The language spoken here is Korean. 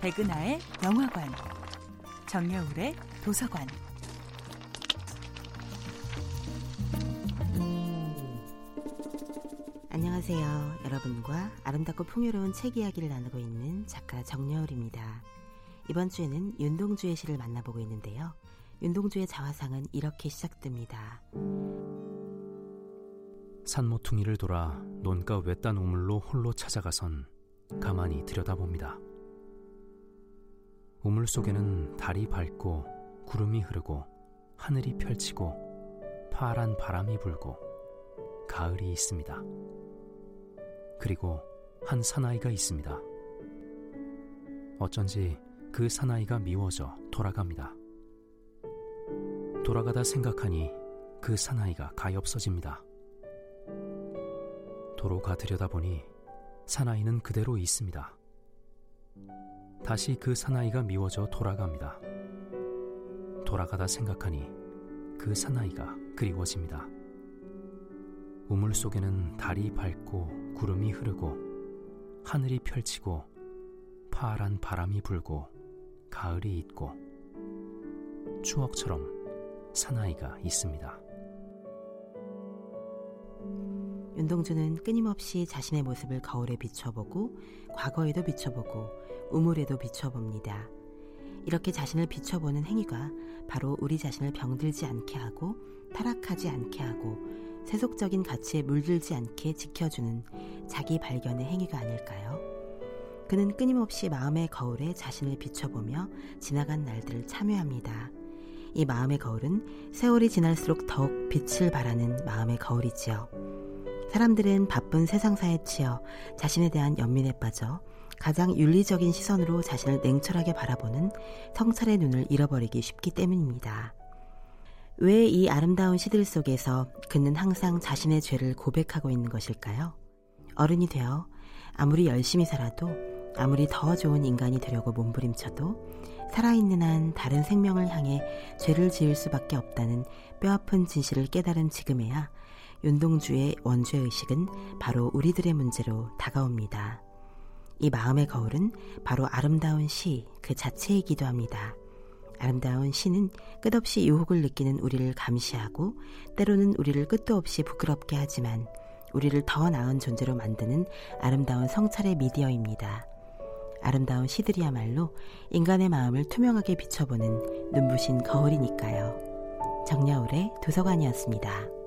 백은하의 영화관, 정여울의 도서관. 안녕하세요. 여러분과 아름답고 풍요로운 책 이야기를 나누고 있는 작가 정여울입니다. 이번 주에는 윤동주의 시를 만나보고 있는데요. 윤동주의 자화상은 이렇게 시작됩니다. 산모퉁이를 돌아 논가 외딴 우물로 홀로 찾아가선 가만히 들여다봅니다. 우물 속에는 달이 밝고 구름이 흐르고 하늘이 펼치고 파란 바람이 불고 가을이 있습니다. 그리고 한 사나이가 있습니다. 어쩐지 그 사나이가 미워져 돌아갑니다. 돌아가다 생각하니 그 사나이가 가엾어집니다. 도로가 들여다보니 사나이는 그대로 있습니다. 다시 그 사나이가 미워져 돌아갑니다. 돌아가다 생각하니 그 사나이가 그리워집니다. 우물 속에는 달이 밝고 구름이 흐르고 하늘이 펼치고 파란 바람이 불고 가을이 있고 추억처럼 사나이가 있습니다. 윤동주는 끊임없이 자신의 모습을 거울에 비춰보고 과거에도 비춰보고 우물에도 비춰봅니다. 이렇게 자신을 비춰보는 행위가 바로 우리 자신을 병들지 않게 하고 타락하지 않게 하고 세속적인 가치에 물들지 않게 지켜주는 자기 발견의 행위가 아닐까요? 그는 끊임없이 마음의 거울에 자신을 비춰보며 지나간 날들을 참여합니다. 이 마음의 거울은 세월이 지날수록 더욱 빛을 발하는 마음의 거울이지요. 사람들은 바쁜 세상사에 치여 자신에 대한 연민에 빠져 가장 윤리적인 시선으로 자신을 냉철하게 바라보는 성찰의 눈을 잃어버리기 쉽기 때문입니다. 왜 이 아름다운 시들 속에서 그는 항상 자신의 죄를 고백하고 있는 것일까요? 어른이 되어 아무리 열심히 살아도 아무리 더 좋은 인간이 되려고 몸부림쳐도 살아있는 한 다른 생명을 향해 죄를 지을 수밖에 없다는 뼈아픈 진실을 깨달은 지금에야 윤동주의 원죄의식은 바로 우리들의 문제로 다가옵니다. 이 마음의 거울은 바로 아름다운 시 그 자체이기도 합니다. 아름다운 시는 끝없이 유혹을 느끼는 우리를 감시하고 때로는 우리를 끝도 없이 부끄럽게 하지만 우리를 더 나은 존재로 만드는 아름다운 성찰의 미디어입니다. 아름다운 시들이야말로 인간의 마음을 투명하게 비춰보는 눈부신 거울이니까요. 정여울의 도서관이었습니다.